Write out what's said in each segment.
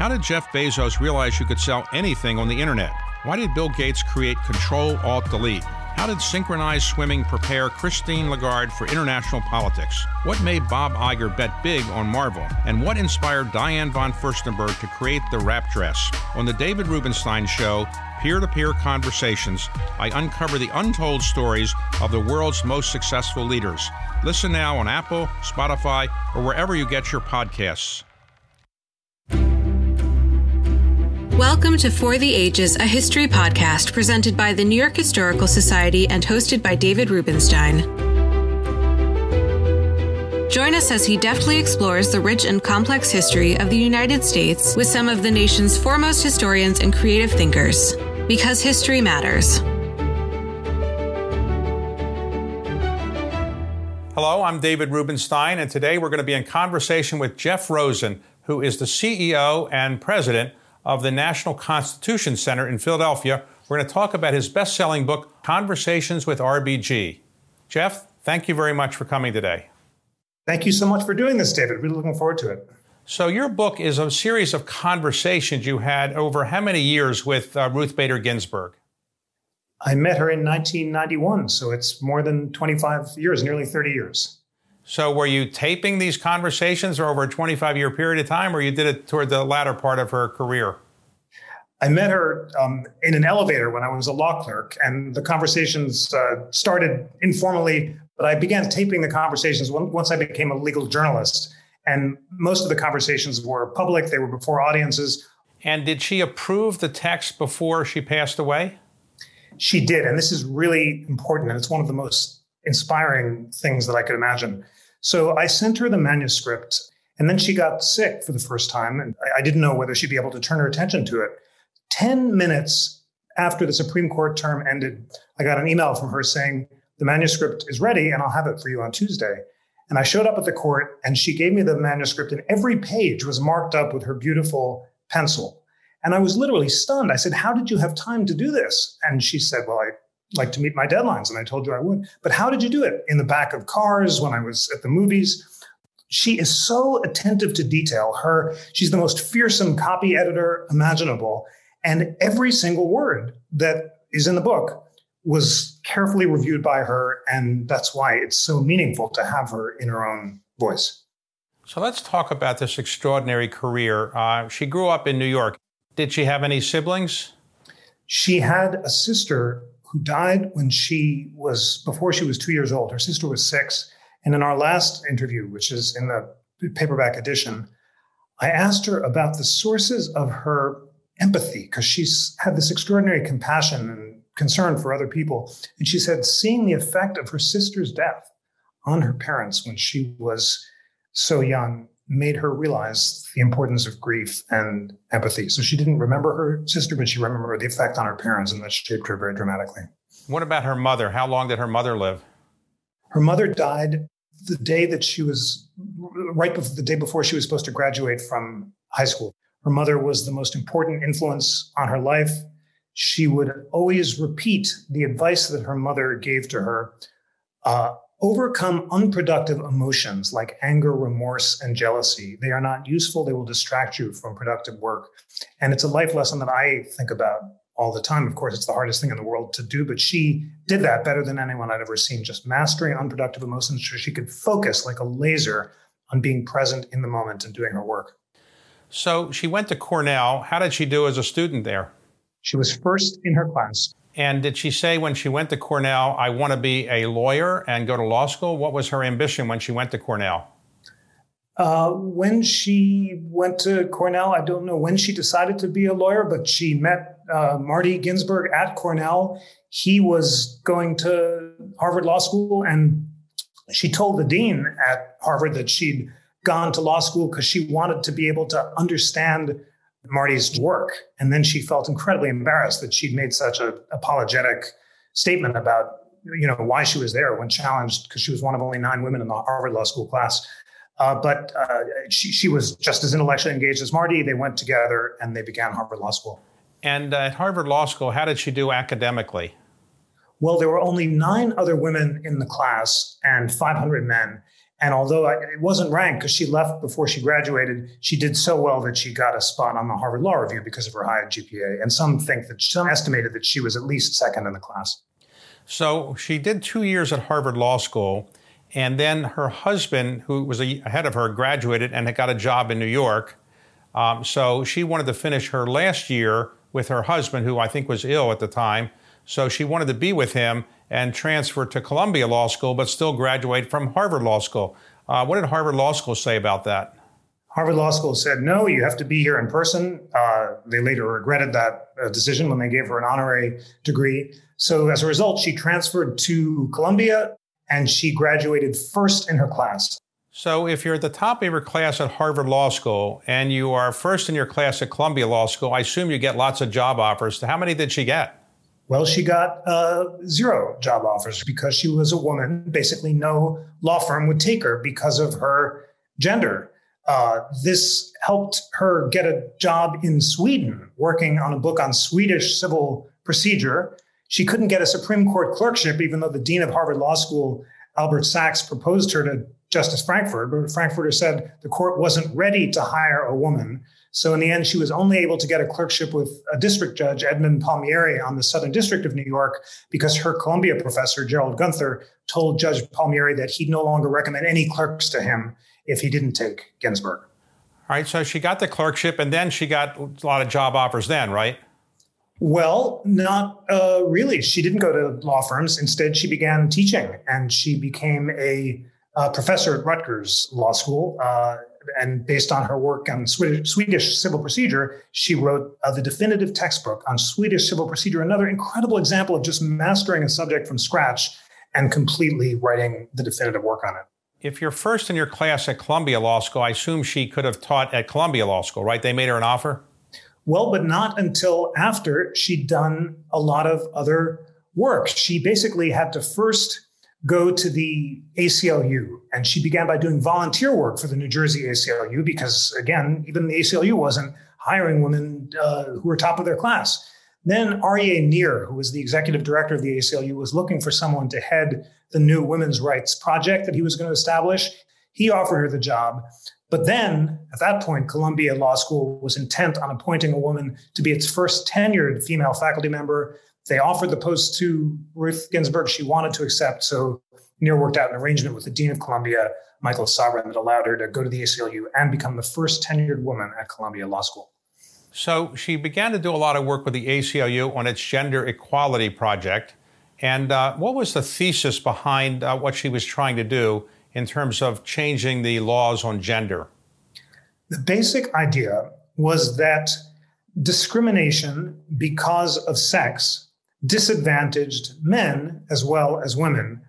How did Jeff Bezos realize you could sell anything on the internet? Why did Bill Gates create Control Alt Delete? How did synchronized swimming prepare Christine Lagarde for international politics? What made Bob Iger bet big on Marvel? And what inspired Diane von Furstenberg to create the wrap dress? On the David Rubenstein Show, peer to peer conversations, I uncover the untold stories of the world's most successful leaders. Listen now on Apple, Spotify, or wherever you get your podcasts. Welcome to For the Ages, a history podcast presented by the New York Historical Society and hosted by David Rubenstein. Join us as he deftly explores the rich and complex history of the United States with some of the nation's foremost historians and creative thinkers. Because history matters. Hello, I'm David Rubenstein, and today we're going to be in conversation with Jeff Rosen, who is the CEO and president of the National Constitution Center in Philadelphia. We're going to talk about his best selling book, Conversations with RBG. Jeff, thank you very much for coming today. Thank you so much for doing this, David. Really looking forward to it. So, your book is a series of conversations you had over how many years with uh, Ruth Bader Ginsburg? I met her in 1991, so it's more than 25 years, nearly 30 years. So, were you taping these conversations over a 25 year period of time, or you did it toward the latter part of her career? I met her um, in an elevator when I was a law clerk, and the conversations uh, started informally, but I began taping the conversations once I became a legal journalist. And most of the conversations were public, they were before audiences. And did she approve the text before she passed away? She did. And this is really important. And it's one of the most inspiring things that I could imagine. So I sent her the manuscript, and then she got sick for the first time, and I didn't know whether she'd be able to turn her attention to it. 10 minutes after the Supreme Court term ended, I got an email from her saying, The manuscript is ready, and I'll have it for you on Tuesday. And I showed up at the court, and she gave me the manuscript, and every page was marked up with her beautiful pencil. And I was literally stunned. I said, How did you have time to do this? And she said, Well, I like to meet my deadlines. And I told you I would. But how did you do it? In the back of cars, when I was at the movies. She is so attentive to detail. Her, she's the most fearsome copy editor imaginable. And every single word that is in the book was carefully reviewed by her. And that's why it's so meaningful to have her in her own voice. So let's talk about this extraordinary career. Uh, she grew up in New York. Did she have any siblings? She had a sister who died when she was before she was two years old. Her sister was six. And in our last interview, which is in the paperback edition, I asked her about the sources of her empathy because she's had this extraordinary compassion and concern for other people. And she said, seeing the effect of her sister's death on her parents when she was so young made her realize the importance of grief and empathy. So she didn't remember her sister, but she remembered the effect on her parents, and that shaped her very dramatically. What about her mother? How long did her mother live? Her mother died the day that she was right before the day before she was supposed to graduate from high school. Her mother was the most important influence on her life. She would always repeat the advice that her mother gave to her. Uh, Overcome unproductive emotions like anger, remorse, and jealousy. They are not useful. They will distract you from productive work. And it's a life lesson that I think about all the time. Of course, it's the hardest thing in the world to do, but she did that better than anyone I'd ever seen, just mastering unproductive emotions so she could focus like a laser on being present in the moment and doing her work. So she went to Cornell. How did she do as a student there? She was first in her class. And did she say when she went to Cornell, I want to be a lawyer and go to law school? What was her ambition when she went to Cornell? Uh, when she went to Cornell, I don't know when she decided to be a lawyer, but she met uh, Marty Ginsburg at Cornell. He was going to Harvard Law School, and she told the dean at Harvard that she'd gone to law school because she wanted to be able to understand Marty's work. And then she felt incredibly embarrassed that she'd made such an apologetic statement about, you know, why she was there when challenged because she was one of only nine women in the Harvard Law School class. Uh, but uh, she, she was just as intellectually engaged as Marty. They went together and they began Harvard Law School. And uh, at Harvard Law School, how did she do academically? Well, there were only nine other women in the class and 500 men. And although it wasn't ranked because she left before she graduated, she did so well that she got a spot on the Harvard Law Review because of her high GPA. And some think that some estimated that she was at least second in the class. So she did two years at Harvard Law School. And then her husband, who was ahead of her, graduated and had got a job in New York. Um, so she wanted to finish her last year with her husband, who I think was ill at the time. So she wanted to be with him and transfer to Columbia Law School, but still graduate from Harvard Law School. Uh, what did Harvard Law School say about that? Harvard Law School said, no, you have to be here in person. Uh, they later regretted that uh, decision when they gave her an honorary degree. So as a result, she transferred to Columbia and she graduated first in her class. So if you're at the top of your class at Harvard Law School and you are first in your class at Columbia Law School, I assume you get lots of job offers. How many did she get? Well, she got uh, zero job offers because she was a woman. Basically, no law firm would take her because of her gender. Uh, this helped her get a job in Sweden, working on a book on Swedish civil procedure. She couldn't get a Supreme Court clerkship, even though the dean of Harvard Law School, Albert Sacks, proposed her to Justice Frankfurter. But Frankfurter said the court wasn't ready to hire a woman. So in the end, she was only able to get a clerkship with a district judge, Edmund Palmieri, on the Southern District of New York, because her Columbia professor, Gerald Gunther, told Judge Palmieri that he'd no longer recommend any clerks to him if he didn't take Ginsburg. All right, so she got the clerkship, and then she got a lot of job offers. Then, right? Well, not uh, really. She didn't go to law firms. Instead, she began teaching, and she became a uh, professor at Rutgers Law School. Uh, and based on her work on Swedish, Swedish civil procedure, she wrote uh, the definitive textbook on Swedish civil procedure. Another incredible example of just mastering a subject from scratch and completely writing the definitive work on it. If you're first in your class at Columbia Law School, I assume she could have taught at Columbia Law School, right? They made her an offer? Well, but not until after she'd done a lot of other work. She basically had to first go to the ACLU. And she began by doing volunteer work for the New Jersey ACLU because, again, even the ACLU wasn't hiring women uh, who were top of their class. Then Aryeh Neier, who was the executive director of the ACLU, was looking for someone to head the new women's rights project that he was going to establish. He offered her the job. But then, at that point, Columbia Law School was intent on appointing a woman to be its first tenured female faculty member they offered the post to Ruth Ginsburg. She wanted to accept. So Neier worked out an arrangement with the Dean of Columbia, Michael Sovern, that allowed her to go to the ACLU and become the first tenured woman at Columbia Law School. So she began to do a lot of work with the ACLU on its gender equality project. And uh, what was the thesis behind uh, what she was trying to do in terms of changing the laws on gender? The basic idea was that discrimination because of sex disadvantaged men as well as women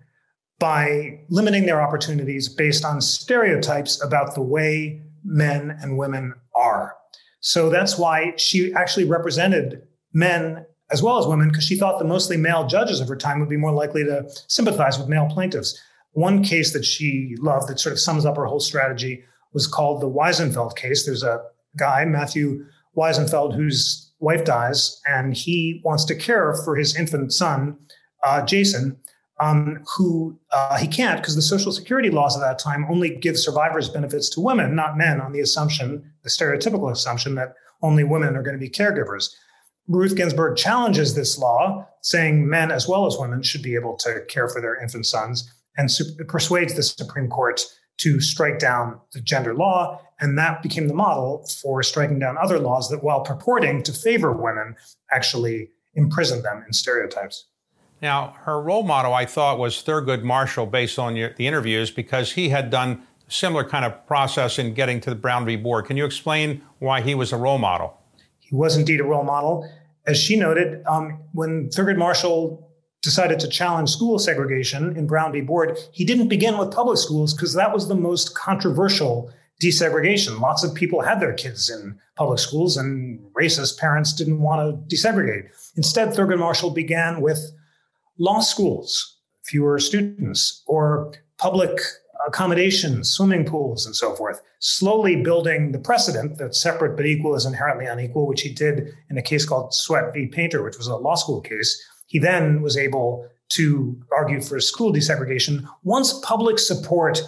by limiting their opportunities based on stereotypes about the way men and women are. So that's why she actually represented men as well as women, because she thought the mostly male judges of her time would be more likely to sympathize with male plaintiffs. One case that she loved that sort of sums up her whole strategy was called the Wiesenfeld case. There's a guy, Matthew Wiesenfeld, whose wife dies, and he wants to care for his infant son, uh, Jason, um, who uh, he can't because the Social Security laws at that time only give survivors benefits to women, not men, on the assumption, the stereotypical assumption that only women are going to be caregivers. Ruth Ginsburg challenges this law, saying men as well as women should be able to care for their infant sons, and su- persuades the Supreme Court to strike down the gender law. And that became the model for striking down other laws that, while purporting to favor women, actually imprison them in stereotypes. Now, her role model, I thought, was Thurgood Marshall, based on your, the interviews, because he had done a similar kind of process in getting to the Brown v. Board. Can you explain why he was a role model? He was indeed a role model. As she noted, um, when Thurgood Marshall decided to challenge school segregation in Brown v. Board, he didn't begin with public schools because that was the most controversial desegregation. Lots of people had their kids in public schools, and racist parents didn't want to desegregate. Instead, Thurgood Marshall began with law schools, fewer students, or public accommodations, swimming pools, and so forth, slowly building the precedent that separate but equal is inherently unequal, which he did in a case called Sweatt v. Painter, which was a law school case he then was able to argue for school desegregation once public support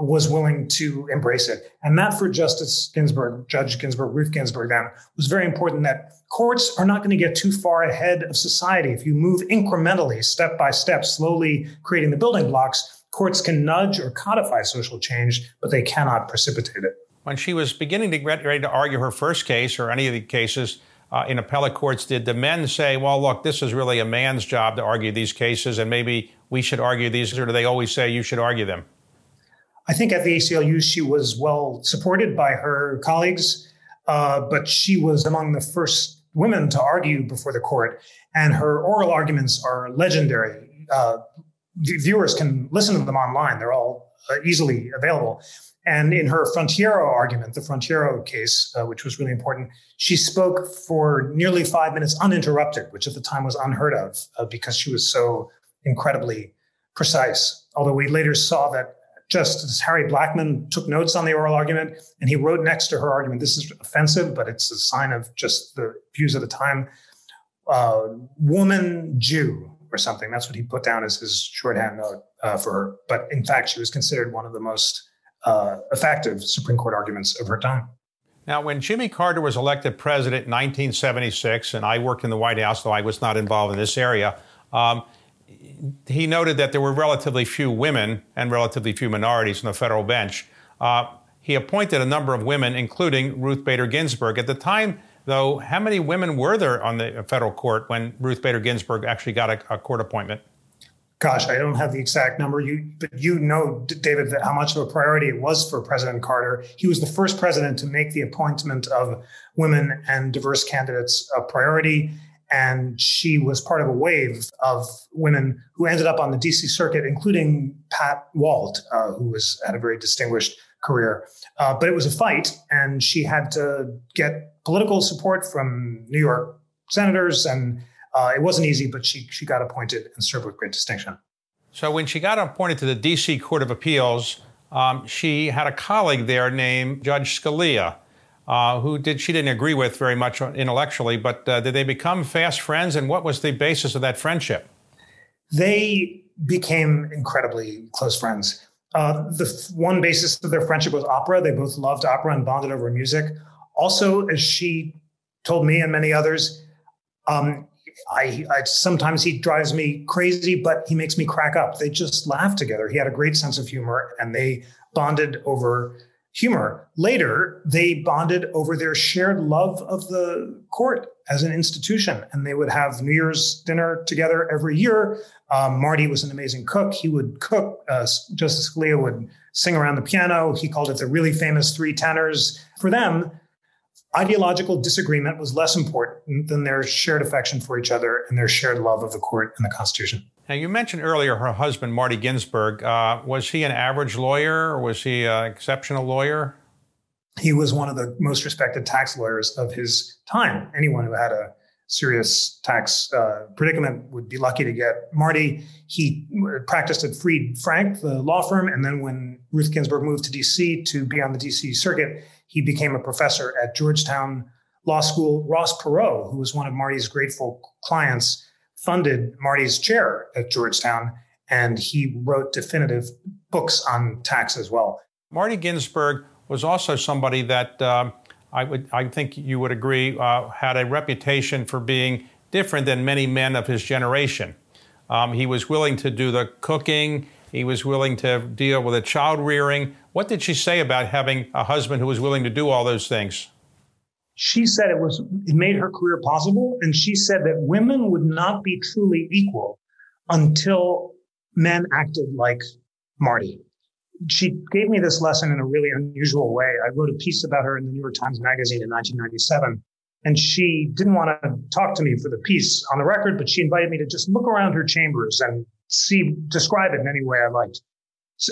was willing to embrace it. And that for Justice Ginsburg, Judge Ginsburg, Ruth Ginsburg then was very important that courts are not going to get too far ahead of society. If you move incrementally, step by step, slowly creating the building blocks, courts can nudge or codify social change, but they cannot precipitate it. When she was beginning to get ready to argue her first case or any of the cases, uh, in appellate courts, did the men say, well, look, this is really a man's job to argue these cases and maybe we should argue these, or do they always say you should argue them? I think at the ACLU, she was well supported by her colleagues, uh, but she was among the first women to argue before the court. And her oral arguments are legendary. Uh, viewers can listen to them online, they're all uh, easily available. And in her Frontiero argument, the Frontiero case, uh, which was really important, she spoke for nearly five minutes uninterrupted, which at the time was unheard of uh, because she was so incredibly precise. Although we later saw that Justice Harry Blackmun took notes on the oral argument and he wrote next to her argument, this is offensive, but it's a sign of just the views of the time. Uh, woman Jew or something. That's what he put down as his shorthand note uh, for her. But in fact, she was considered one of the most uh, effective Supreme Court arguments of her time. Now, when Jimmy Carter was elected president in 1976, and I worked in the White House, though I was not involved in this area, um, he noted that there were relatively few women and relatively few minorities on the federal bench. Uh, he appointed a number of women, including Ruth Bader Ginsburg. At the time, though, how many women were there on the federal court when Ruth Bader Ginsburg actually got a, a court appointment? Gosh, I don't have the exact number. You, but you know, David, that how much of a priority it was for President Carter. He was the first president to make the appointment of women and diverse candidates a priority and she was part of a wave of women who ended up on the DC circuit, including Pat Wald, uh, who was had a very distinguished career. Uh, but it was a fight, and she had to get political support from New York senators, and uh, it wasn't easy. But she she got appointed and served with great distinction. So when she got appointed to the DC Court of Appeals, um, she had a colleague there named Judge Scalia uh, who did she didn't agree with very much intellectually, but uh, did they become fast friends? And what was the basis of that friendship? They became incredibly close friends. Uh, the f- one basis of their friendship was opera. They both loved opera and bonded over music. Also, as she told me and many others, um, I, I, sometimes he drives me crazy, but he makes me crack up. They just laugh together. He had a great sense of humor, and they bonded over humor. Later, they bonded over their shared love of the court as an institution, and they would have New Year's dinner together every year. Um, Marty was an amazing cook. He would cook. Uh, Justice Scalia would sing around the piano. He called it the really famous three tenors. For them, ideological disagreement was less important than their shared affection for each other and their shared love of the court and the Constitution. Now, you mentioned earlier her husband, Marty Ginsburg. Uh, was he an average lawyer or was he an exceptional lawyer? He was one of the most respected tax lawyers of his time. Anyone who had a serious tax uh, predicament would be lucky to get Marty. He practiced at Fried Frank, the law firm, and then when Ruth Ginsburg moved to DC to be on the DC circuit, he became a professor at Georgetown Law School. Ross Perot, who was one of Marty's grateful clients, funded Marty's chair at Georgetown, and he wrote definitive books on tax as well. Marty Ginsburg was also somebody that uh, I would, I think you would agree, uh, had a reputation for being different than many men of his generation. Um, he was willing to do the cooking. He was willing to deal with the child rearing. What did she say about having a husband who was willing to do all those things? she said it was it made her career possible and she said that women would not be truly equal until men acted like marty. She gave me this lesson in a really unusual way. I wrote a piece about her in the new york times magazine in 1997 and she didn't want to talk to me for the piece on the record but she invited me to just look around her chambers and see describe it in any way i liked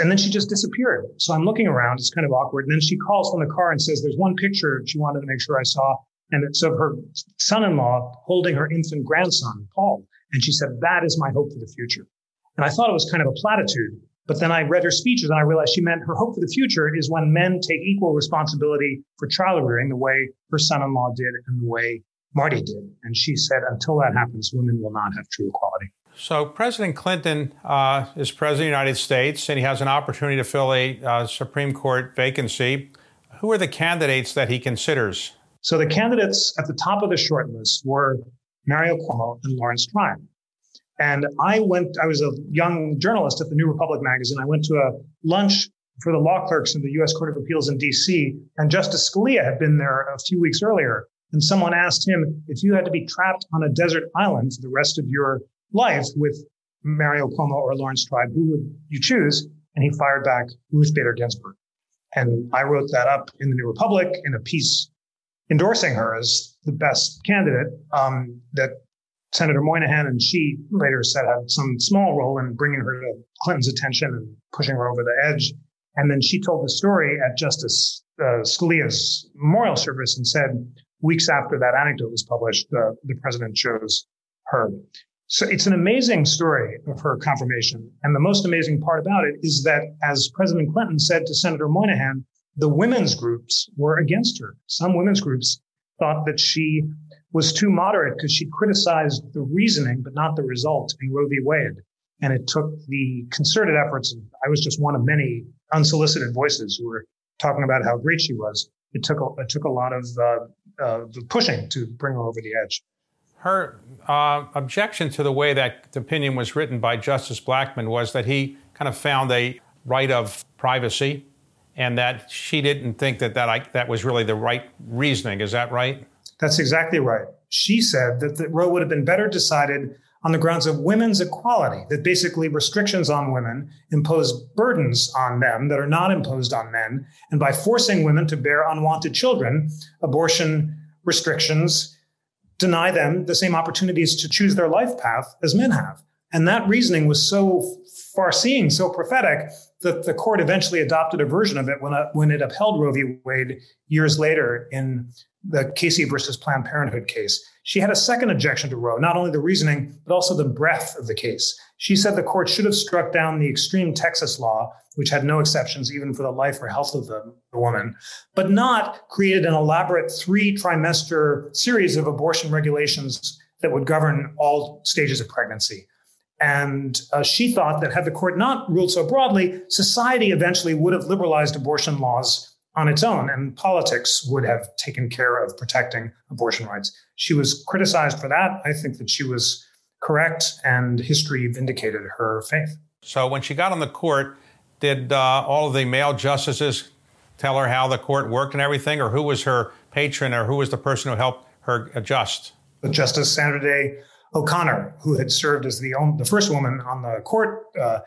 and then she just disappeared. So I'm looking around. It's kind of awkward. And then she calls from the car and says, there's one picture she wanted to make sure I saw. And it's of her son-in-law holding her infant grandson, Paul. And she said, that is my hope for the future. And I thought it was kind of a platitude. But then I read her speeches and I realized she meant her hope for the future is when men take equal responsibility for child rearing the way her son-in-law did and the way Marty did. And she said, until that happens, women will not have true equality. So, President Clinton uh, is president of the United States, and he has an opportunity to fill a uh, Supreme Court vacancy. Who are the candidates that he considers? So, the candidates at the top of the short list were Mario Cuomo and Laurence Tribe. And I went, I was a young journalist at the New Republic magazine. I went to a lunch for the law clerks in the U.S. Court of Appeals in D.C., and Justice Scalia had been there a few weeks earlier. And someone asked him if you had to be trapped on a desert island for the rest of your life with Mario Cuomo or Laurence Tribe, who would you choose? And he fired back Ruth Bader Ginsburg. And I wrote that up in the New Republic in a piece endorsing her as the best candidate um, that Senator Moynihan and she later said had some small role in bringing her to Clinton's attention and pushing her over the edge. And then she told the story at Justice uh, Scalia's memorial service and said, weeks after that anecdote was published, uh, the president chose her. So it's an amazing story of her confirmation. And the most amazing part about it is that, as President Clinton said to Senator Moynihan, the women's groups were against her. Some women's groups thought that she was too moderate because she criticized the reasoning, but not the result in Roe v. Wade. And it took the concerted efforts I was just one of many unsolicited voices who were talking about how great she was. It took a, it took a lot of uh, uh, pushing to bring her over the edge. Her uh, objection to the way that opinion was written by Justice Blackmun was that he kind of found a right of privacy and that she didn't think that that, I, that was really the right reasoning. Is that right? That's exactly right. She said that the Roe would have been better decided on the grounds of women's equality, that basically restrictions on women impose burdens on them that are not imposed on men. And by forcing women to bear unwanted children, abortion restrictions deny them the same opportunities to choose their life path as men have. And that reasoning was so far seeing, so prophetic, that the court eventually adopted a version of it when, uh, when it upheld Roe v. Wade years later in the Casey versus Planned Parenthood case. She had a second objection to Roe, not only the reasoning, but also the breadth of the case. She said the court should have struck down the extreme Texas law, which had no exceptions even for the life or health of the, the woman, but not created an elaborate three trimester series of abortion regulations that would govern all stages of pregnancy. And uh, she thought that had the court not ruled so broadly, society eventually would have liberalized abortion laws on its own, and politics would have taken care of protecting abortion rights. She was criticized for that. I think that she was correct, and history vindicated her faith. So when she got on the court, did uh, all of the male justices tell her how the court worked and everything, or who was her patron, or who was the person who helped her adjust? Justice Sandra Day O'Connor, who had served as the, the first woman on the court, uh,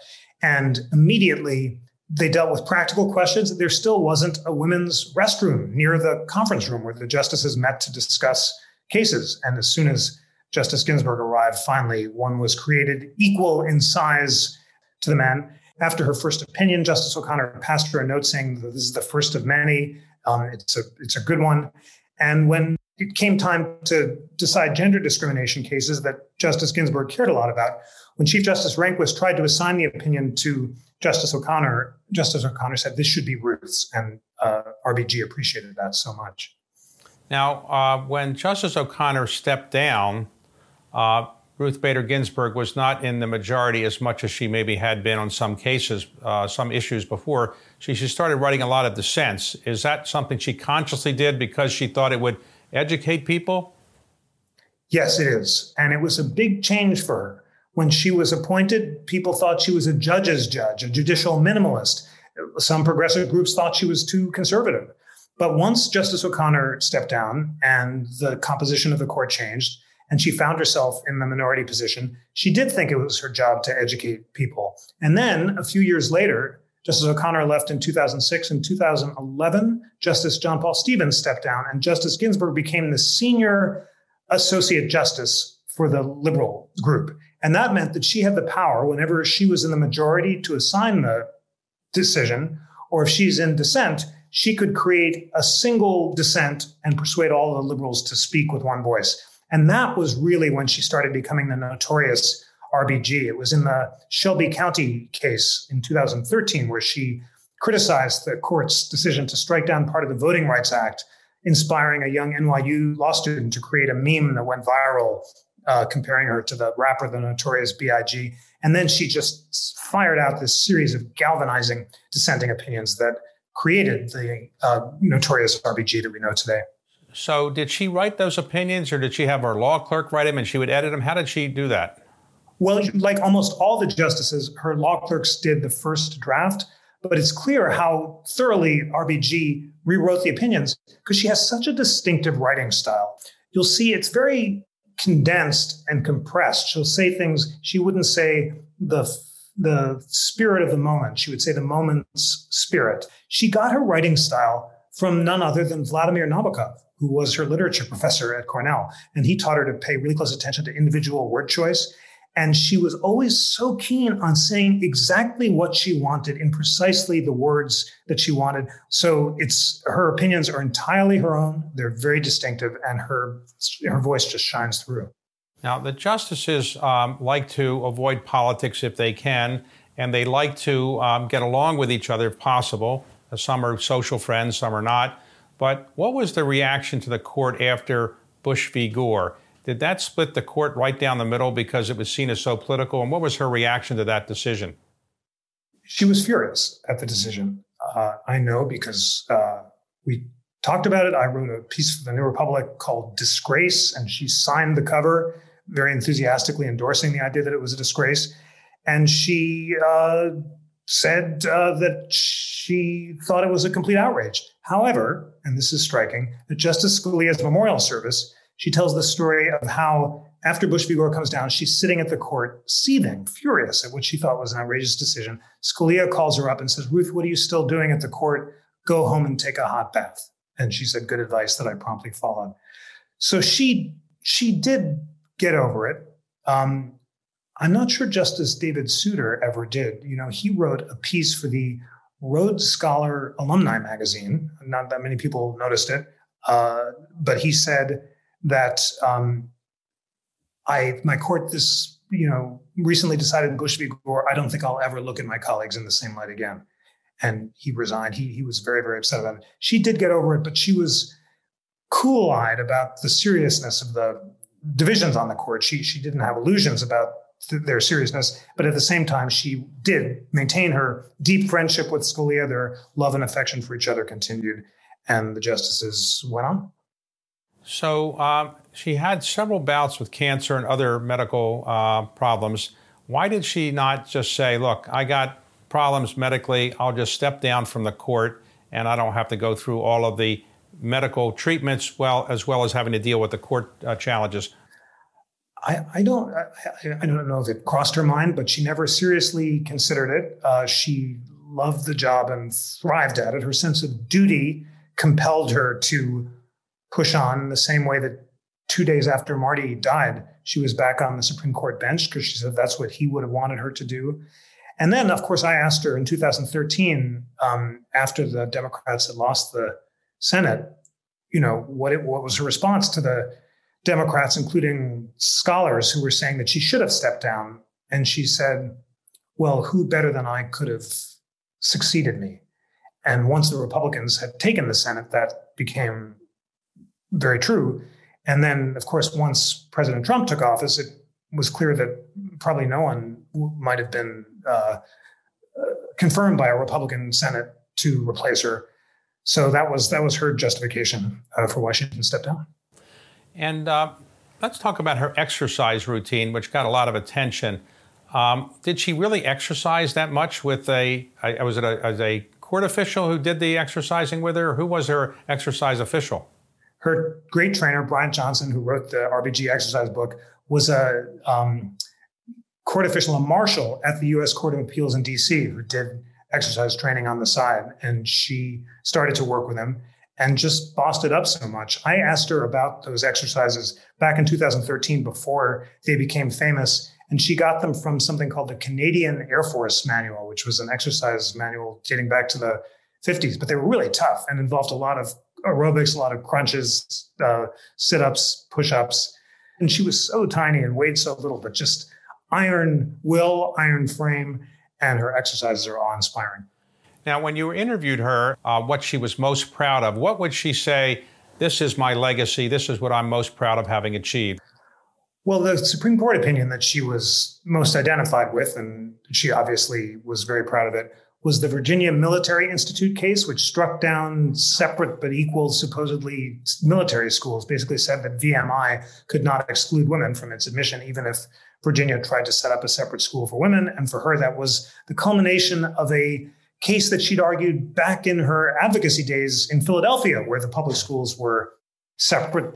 and immediately they dealt with practical questions. There still wasn't a women's restroom near the conference room where the justices met to discuss cases. And as soon as Justice Ginsburg arrived, finally, one was created equal in size to the men. After her first opinion, Justice O'Connor passed her a note saying this is the first of many. Um, it's a it's a good one. And when it came time to decide gender discrimination cases that Justice Ginsburg cared a lot about, when Chief Justice Rehnquist tried to assign the opinion to Justice O'Connor, Justice O'Connor said this should be Ruth's, and uh, RBG appreciated that so much. Now, uh, when Justice O'Connor stepped down, uh, Ruth Bader Ginsburg was not in the majority as much as she maybe had been on some cases, uh, some issues before. She, she started writing a lot of dissents. Is that something she consciously did because she thought it would educate people? Yes, it is. And it was a big change for her. When she was appointed, people thought she was a judge's judge, a judicial minimalist. Some progressive groups thought she was too conservative. But once Justice O'Connor stepped down and the composition of the court changed, and she found herself in the minority position, she did think it was her job to educate people. And then a few years later, Justice O'Connor left in 2006. In 2011, Justice John Paul Stevens stepped down, and Justice Ginsburg became the senior associate justice for the liberal group. And that meant that she had the power whenever she was in the majority to assign the decision, or if she's in dissent, she could create a single dissent and persuade all the liberals to speak with one voice. And that was really when she started becoming the notorious RBG. It was in the Shelby County case in 2013 where she criticized the court's decision to strike down part of the Voting Rights Act, inspiring a young NYU law student to create a meme that went viral uh, comparing her to the rapper, the notorious B.I.G. And then she just fired out this series of galvanizing dissenting opinions that created the uh, notorious RBG that we know today. So, did she write those opinions, or did she have her law clerk write them and she would edit them? How did she do that? Well, like almost all the justices, her law clerks did the first draft, but it's clear how thoroughly RBG rewrote the opinions because she has such a distinctive writing style. You'll see it's very condensed and compressed. She'll say things she wouldn't say the the spirit of the moment. She would say the moment's spirit. She got her writing style from none other than Vladimir Nabokov, who was her literature professor at Cornell, and he taught her to pay really close attention to individual word choice. And she was always so keen on saying exactly what she wanted in precisely the words that she wanted. So it's her opinions are entirely her own. They're very distinctive, and her her voice just shines through. Now, the justices um, like to avoid politics if they can, and they like to um, get along with each other if possible. Some are social friends, some are not. But what was the reaction to the court after Bush v. Gore? Did that split the court right down the middle because it was seen as so political? And what was her reaction to that decision? She was furious at the decision. Uh, I know because uh, we talked about it. I wrote a piece for the New Republic called Disgrace, and she signed the cover very enthusiastically endorsing the idea that it was a disgrace. And she uh, said uh, that she thought it was a complete outrage. However, and this is striking, at Justice Scalia's memorial service, she tells the story of how after Bush v. Gore comes down, she's sitting at the court, seething, furious at what she thought was an outrageous decision. Scalia calls her up and says, Ruth, what are you still doing at the court? Go home and take a hot bath. And she said, good advice that I promptly followed. So she she did get over it. Um, I'm not sure Justice David Souter ever did. You know, he wrote a piece for the Rhodes Scholar Alumni magazine. Not that many people noticed it, uh, but he said that um, I my court this you know recently decided Bush v. Gore. I don't think I'll ever look at my colleagues in the same light again. And he resigned. He he was very very upset about it. She did get over it, but she was cool eyed about the seriousness of the divisions on the court. She she didn't have illusions about th- their seriousness, but at the same time, she did maintain her deep friendship with Scalia. Their love and affection for each other continued, and the justices went on. So um, she had several bouts with cancer and other medical uh, problems. Why did she not just say, "Look, I got problems medically. I'll just step down from the court, and I don't have to go through all of the medical treatments, well as well as having to deal with the court uh, challenges. I, I don't I, I, don't know if it crossed her mind, but she never seriously considered it. Uh, she loved the job and thrived at it. Her sense of duty compelled her to push on in the same way that two days after Marty died, she was back on the Supreme Court bench because she said that's what he would have wanted her to do. And then, of course, I asked her in 2013, um, after the Democrats had lost the Senate, you know, what it, what was her response to the Democrats, including scholars who were saying that she should have stepped down? And she said, "Well, who better than I could have succeeded me?" And once the Republicans had taken the Senate, that became very true. And then, of course, once President Trump took office, it was clear that probably no one might have been uh, confirmed by a Republican Senate to replace her. So that was that was her justification uh, for why she didn't step down. And uh, let's talk about her exercise routine, which got a lot of attention. Um, did she really exercise that much with a? Was it a, a court official who did the exercising with her? Who was her exercise official? Her great trainer, Bryant Johnson, who wrote the RBG exercise book, was a um, court official, and marshal at the U.S. Court of Appeals in D.C., who did exercise training on the side. And she started to work with him and just bossed it up so much. I asked her about those exercises back in 2013 before they became famous. And she got them from something called the Canadian Air Force Manual, which was an exercise manual dating back to the 50s. But they were really tough and involved a lot of aerobics, a lot of crunches, uh, sit ups, push ups. And she was so tiny and weighed so little, but just iron will, iron frame and her exercises are awe inspiring. Now, when you interviewed her, uh, what she was most proud of, what would she say? This is my legacy. This is what I'm most proud of having achieved. Well, the Supreme Court opinion that she was most identified with, and she obviously was very proud of it, was the Virginia Military Institute case, which struck down separate but equal, supposedly military schools, basically said that VMI could not exclude women from its admission, even if Virginia tried to set up a separate school for women. And for her, that was the culmination of a case that she'd argued back in her advocacy days in Philadelphia, where the public schools were separate.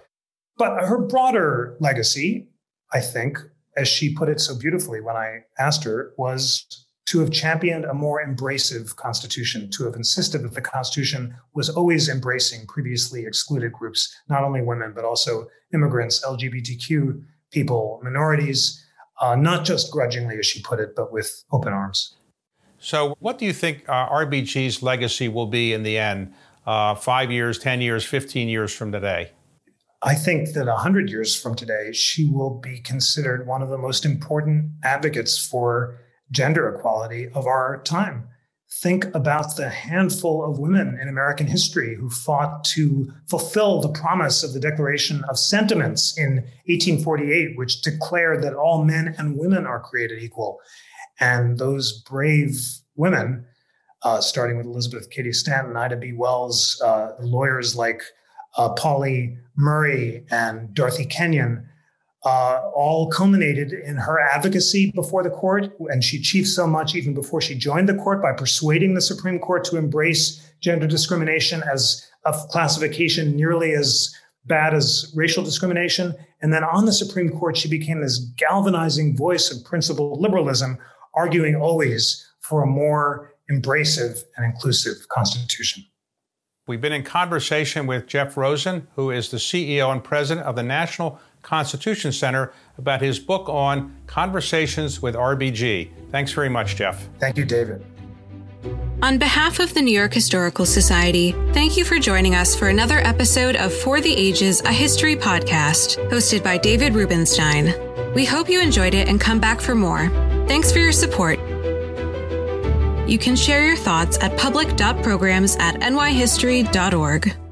But her broader legacy, I think, as she put it so beautifully when I asked her, was to have championed a more embracive constitution, to have insisted that the constitution was always embracing previously excluded groups, not only women, but also immigrants, LGBTQ people, minorities, uh, not just grudgingly, as she put it, but with open arms. So, what do you think uh, RBG's legacy will be in the end, uh, five years, 10 years, 15 years from today? I think that 100 years from today, she will be considered one of the most important advocates for gender equality of our time. Think about the handful of women in American history who fought to fulfill the promise of the Declaration of Sentiments in 1848, which declared that all men and women are created equal. And those brave women, uh, starting with Elizabeth Cady Stanton, Ida B. Wells, uh, lawyers like uh, Pauli Murray and Dorothy Kenyon, uh, all culminated in her advocacy before the court. And she achieved so much even before she joined the court by persuading the Supreme Court to embrace gender discrimination as a classification nearly as bad as racial discrimination. And then on the Supreme Court, she became this galvanizing voice of principled liberalism, arguing always for a more embracive and inclusive constitution. We've been in conversation with Jeff Rosen, who is the CEO and president of the National Constitution Center about his book on conversations with RBG. Thanks very much, Jeff. Thank you, David. On behalf of the New York Historical Society, thank you for joining us for another episode of For the Ages, a history podcast, hosted by David Rubenstein. We hope you enjoyed it and come back for more. Thanks for your support. You can share your thoughts at public.programs at nyhistory.org.